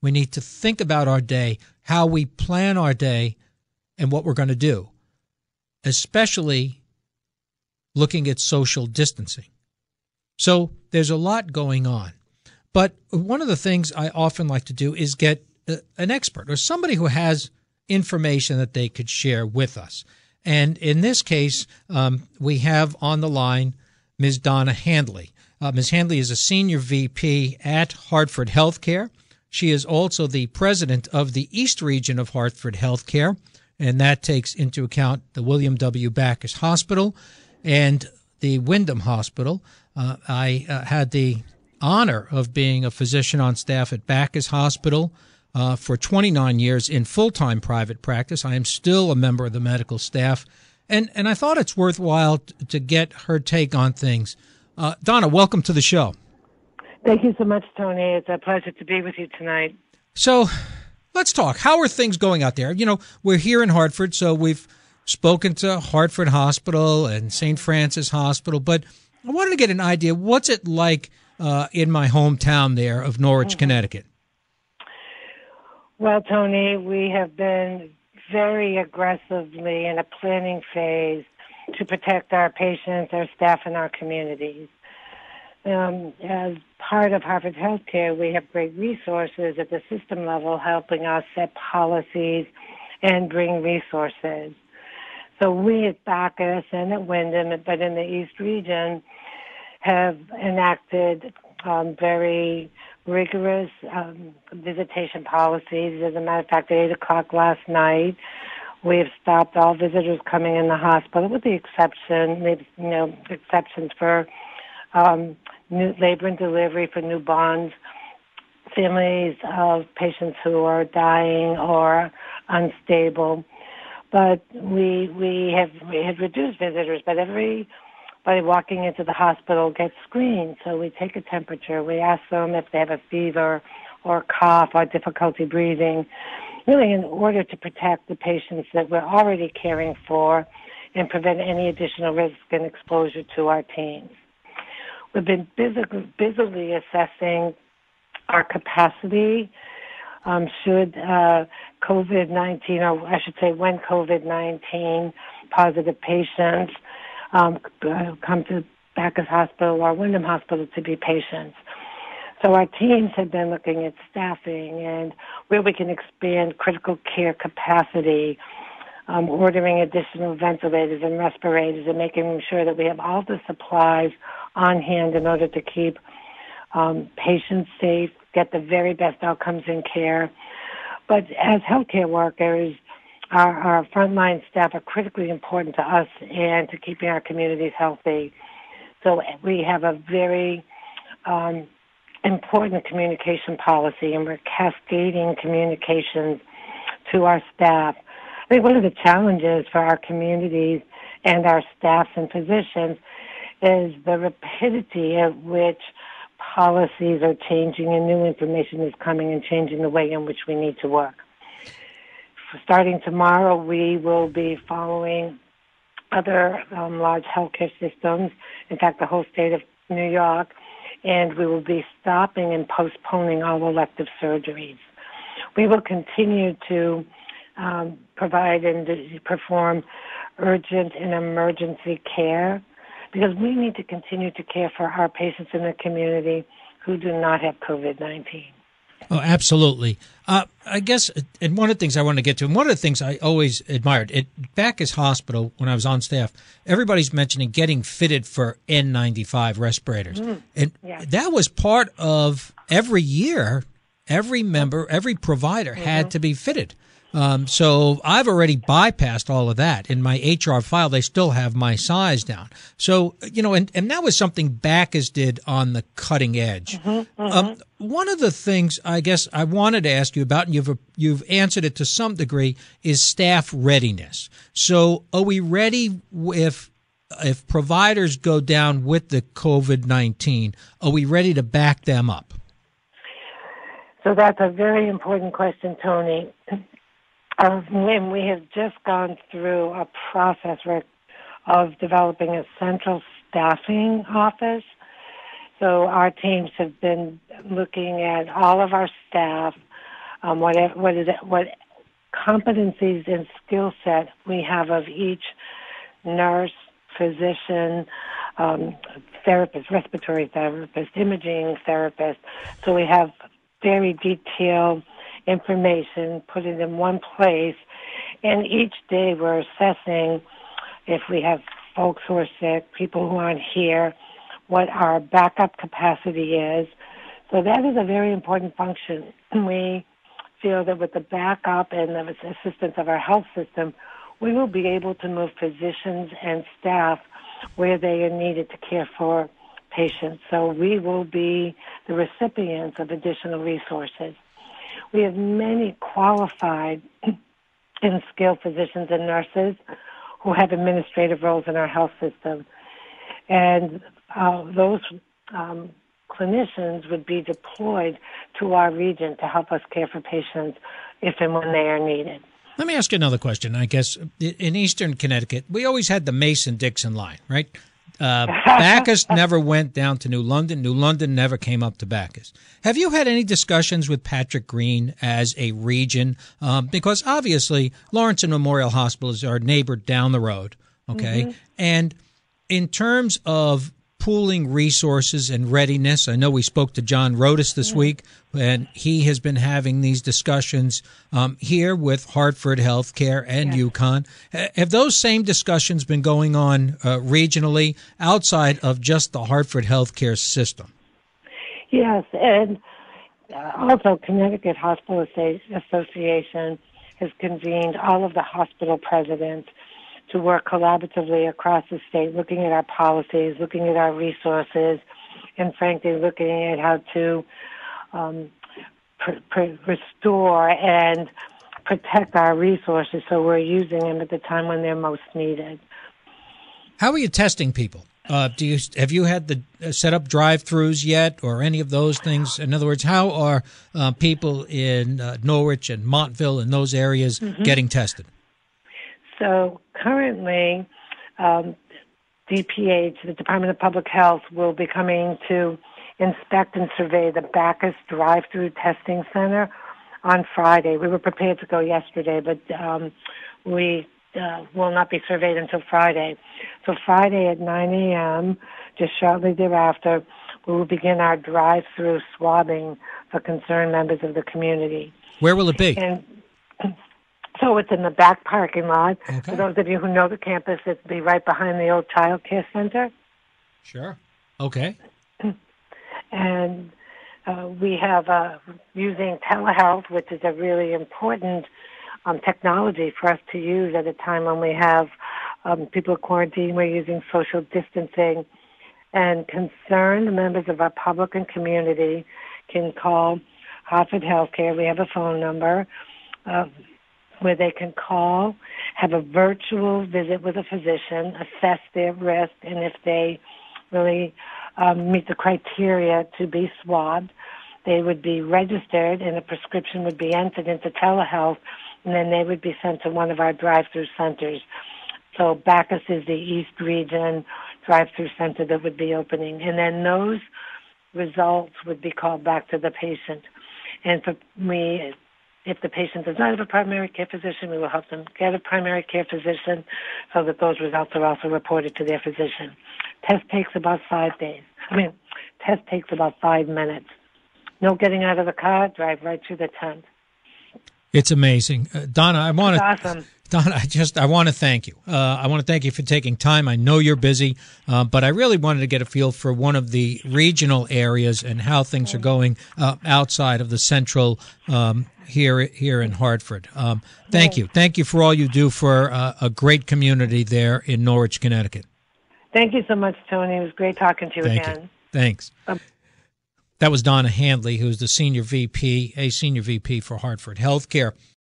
We need to think about our day, how we plan our day, and what we're going to do, especially looking at social distancing. So there's a lot going on. But one of the things I often like to do is get an expert or somebody who has information that they could share with us. And in this case, um, we have on the line Ms. Donna Handley. Uh, Ms. Handley is a senior VP at Hartford Healthcare. She is also the president of the East Region of Hartford Healthcare, and that takes into account the William W. Backus Hospital and the Windham Hospital. Uh, I uh, had the honor of being a physician on staff at Backus Hospital uh, for 29 years in full time private practice. I am still a member of the medical staff, and, and I thought it's worthwhile t- to get her take on things. Uh, Donna, welcome to the show. Thank you so much, Tony. It's a pleasure to be with you tonight. So let's talk. How are things going out there? You know, we're here in Hartford, so we've spoken to Hartford Hospital and St. Francis Hospital, but I wanted to get an idea what's it like uh, in my hometown there of Norwich, mm-hmm. Connecticut? Well, Tony, we have been very aggressively in a planning phase to protect our patients, our staff, and our communities. Um, as part of Hartford Healthcare, we have great resources at the system level helping us set policies and bring resources. So we at Backus and at Windham, but in the East region, have enacted um, very rigorous um, visitation policies. As a matter of fact, at 8 o'clock last night, we have stopped all visitors coming in the hospital, with the exception, you know, exceptions for um, new labor and delivery for new newborns, families of patients who are dying or unstable. But we we have we have reduced visitors, but every by walking into the hospital gets screened. So we take a temperature. We ask them if they have a fever or cough or difficulty breathing, really in order to protect the patients that we're already caring for and prevent any additional risk and exposure to our teams. We've been busy, busily assessing our capacity um, should uh, COVID-19, or I should say when COVID-19 positive patients um, come to Backus Hospital or Windham Hospital to be patients. So our teams have been looking at staffing and where we can expand critical care capacity, um, ordering additional ventilators and respirators, and making sure that we have all the supplies on hand in order to keep um, patients safe, get the very best outcomes in care. But as healthcare workers, our, our frontline staff are critically important to us and to keeping our communities healthy. So we have a very um, important communication policy, and we're cascading communications to our staff. I think one of the challenges for our communities and our staffs and physicians is the rapidity at which policies are changing and new information is coming and changing the way in which we need to work starting tomorrow, we will be following other um, large healthcare systems, in fact, the whole state of New York, and we will be stopping and postponing all elective surgeries. We will continue to um, provide and perform urgent and emergency care because we need to continue to care for our patients in the community who do not have COVID 19. Oh, absolutely. Uh, I guess, and one of the things I want to get to, and one of the things I always admired at Backus Hospital when I was on staff, everybody's mentioning getting fitted for N95 respirators, mm, and yeah. that was part of every year. Every member, every provider mm-hmm. had to be fitted. Um, so I've already bypassed all of that. In my HR file, they still have my size down. So, you know, and, and that was something Backus did on the cutting edge. Mm-hmm, mm-hmm. Um, one of the things I guess I wanted to ask you about, and you've, you've answered it to some degree, is staff readiness. So are we ready if, if providers go down with the COVID-19, are we ready to back them up? So that's a very important question, Tony. And we have just gone through a process of developing a central staffing office. So our teams have been looking at all of our staff, um, what what is it, what competencies and skill set we have of each nurse, physician, um, therapist, respiratory therapist, imaging therapist. So we have very detailed information, put it in one place, and each day we're assessing if we have folks who are sick, people who aren't here, what our backup capacity is. So that is a very important function. We feel that with the backup and the assistance of our health system, we will be able to move physicians and staff where they are needed to care for patients. So we will be the recipients of additional resources. We have many qualified and skilled physicians and nurses who have administrative roles in our health system. And uh, those um, clinicians would be deployed to our region to help us care for patients if and when they are needed. Let me ask you another question. I guess in Eastern Connecticut, we always had the Mason Dixon line, right? Uh, Backus never went down to New London. New London never came up to Backus. Have you had any discussions with Patrick Green as a region? Um, because obviously, Lawrence and Memorial Hospital is our neighbor down the road. Okay. Mm-hmm. And in terms of pooling resources and readiness. I know we spoke to John Rodas this week, and he has been having these discussions um, here with Hartford Healthcare and yes. UConn. Have those same discussions been going on uh, regionally outside of just the Hartford Healthcare system? Yes, and uh, also Connecticut Hospital Association has convened all of the hospital presidents to work collaboratively across the state, looking at our policies, looking at our resources, and frankly, looking at how to um, pr- pr- restore and protect our resources so we're using them at the time when they're most needed. How are you testing people? Uh, do you have you had the uh, set up drive-throughs yet, or any of those things? In other words, how are uh, people in uh, Norwich and Montville and those areas mm-hmm. getting tested? So currently, um, DPH, the Department of Public Health, will be coming to inspect and survey the Backus Drive-Through Testing Center on Friday. We were prepared to go yesterday, but um, we uh, will not be surveyed until Friday. So Friday at 9 a.m., just shortly thereafter, we will begin our drive-through swabbing for concerned members of the community. Where will it be? And so it's in the back parking lot. Okay. For those of you who know the campus, it'd be right behind the old child care center. Sure. Okay. And uh, we have uh, using telehealth, which is a really important um, technology for us to use at a time when we have um, people quarantined. We're using social distancing, and concerned members of our public and community can call Hartford Healthcare. We have a phone number. Uh, where they can call, have a virtual visit with a physician, assess their risk, and if they really um, meet the criteria to be swabbed, they would be registered and a prescription would be entered into telehealth, and then they would be sent to one of our drive-through centers. So Backus is the East Region drive-through center that would be opening, and then those results would be called back to the patient. And for me, if the patient does not have a primary care physician, we will help them get a primary care physician so that those results are also reported to their physician. Test takes about five days. I mean, test takes about five minutes. No getting out of the car, drive right through the tent. It's amazing, uh, Donna. I want to. Awesome. Don, I just I want to thank you. Uh, I want to thank you for taking time. I know you're busy, uh, but I really wanted to get a feel for one of the regional areas and how things are going uh, outside of the central um, here here in Hartford. Um, thank you, thank you for all you do for uh, a great community there in Norwich, Connecticut. Thank you so much, Tony. It was great talking to you thank again. You. Thanks. Um, that was Donna Handley, who's the senior VP, a senior VP for Hartford Healthcare.